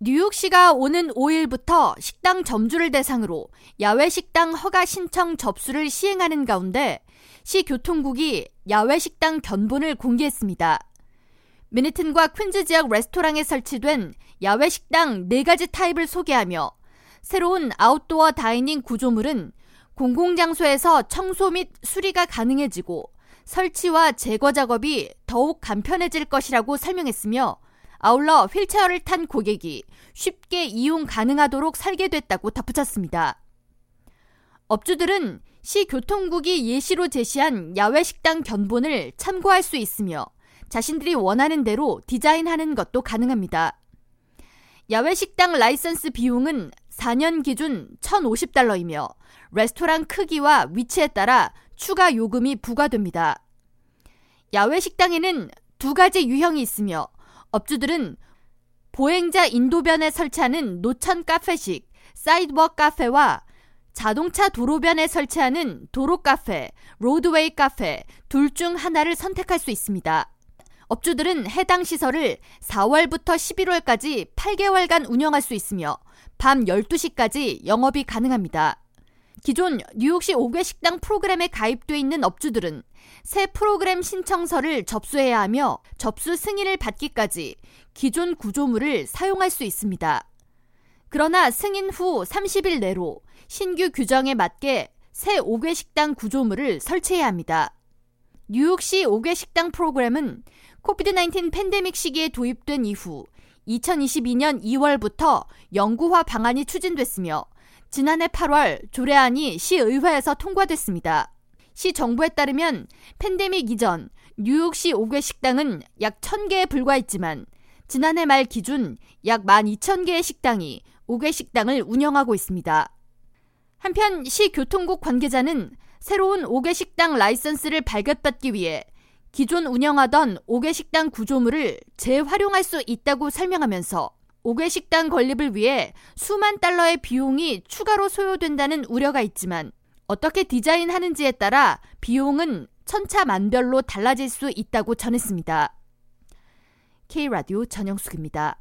뉴욕시가 오는 5일부터 식당 점주를 대상으로 야외 식당 허가 신청 접수를 시행하는 가운데 시 교통국이 야외 식당 견본을 공개했습니다. 미니튼과 퀸즈 지역 레스토랑에 설치된 야외 식당 4가지 타입을 소개하며 새로운 아웃도어 다이닝 구조물은 공공장소에서 청소 및 수리가 가능해지고 설치와 제거 작업이 더욱 간편해질 것이라고 설명했으며 아울러 휠체어를 탄 고객이 쉽게 이용 가능하도록 설계됐다고 덧붙였습니다. 업주들은 시 교통국이 예시로 제시한 야외 식당 견본을 참고할 수 있으며 자신들이 원하는 대로 디자인하는 것도 가능합니다. 야외 식당 라이선스 비용은 4년 기준 1,050달러이며 레스토랑 크기와 위치에 따라 추가 요금이 부과됩니다. 야외 식당에는 두 가지 유형이 있으며 업주들은 보행자 인도변에 설치하는 노천 카페식 sidewalk 카페와 자동차 도로변에 설치하는 도로 카페, roadway 카페 둘 중 하나를 선택할 수 있습니다. 업주들은 해당 시설을 4월부터 11월까지 8개월간 운영할 수 있으며 밤 12시까지 영업이 가능합니다. 기존 뉴욕시 옥외 식당 프로그램에 가입돼 있는 업주들은 새 프로그램 신청서를 접수해야 하며 접수 승인을 받기까지 기존 구조물을 사용할 수 있습니다. 그러나 승인 후 30일 내로 신규 규정에 맞게 새 5개 식당 구조물을 설치해야 합니다. 뉴욕시 5개 식당 프로그램은 코비드-19 팬데믹 시기에 도입된 이후 2022년 2월부터 영구화 방안이 추진됐으며 지난해 8월 조례안이 시의회에서 통과됐습니다. 시 정부에 따르면 팬데믹 이전 뉴욕시 5개 식당은 약 1000개에 불과했지만 지난해 말 기준 약 12,000개의 식당이 5개 식당을 운영하고 있습니다. 한편 시 교통국 관계자는 새로운 5개 식당 라이선스를 발급받기 위해 기존 운영하던 5개 식당 구조물을 재활용할 수 있다고 설명하면서 5개 식당 건립을 위해 수만 달러의 비용이 추가로 소요된다는 우려가 있지만 어떻게 디자인하는지에 따라 비용은 천차만별로 달라질 수 있다고 전했습니다. K라디오 전영숙입니다.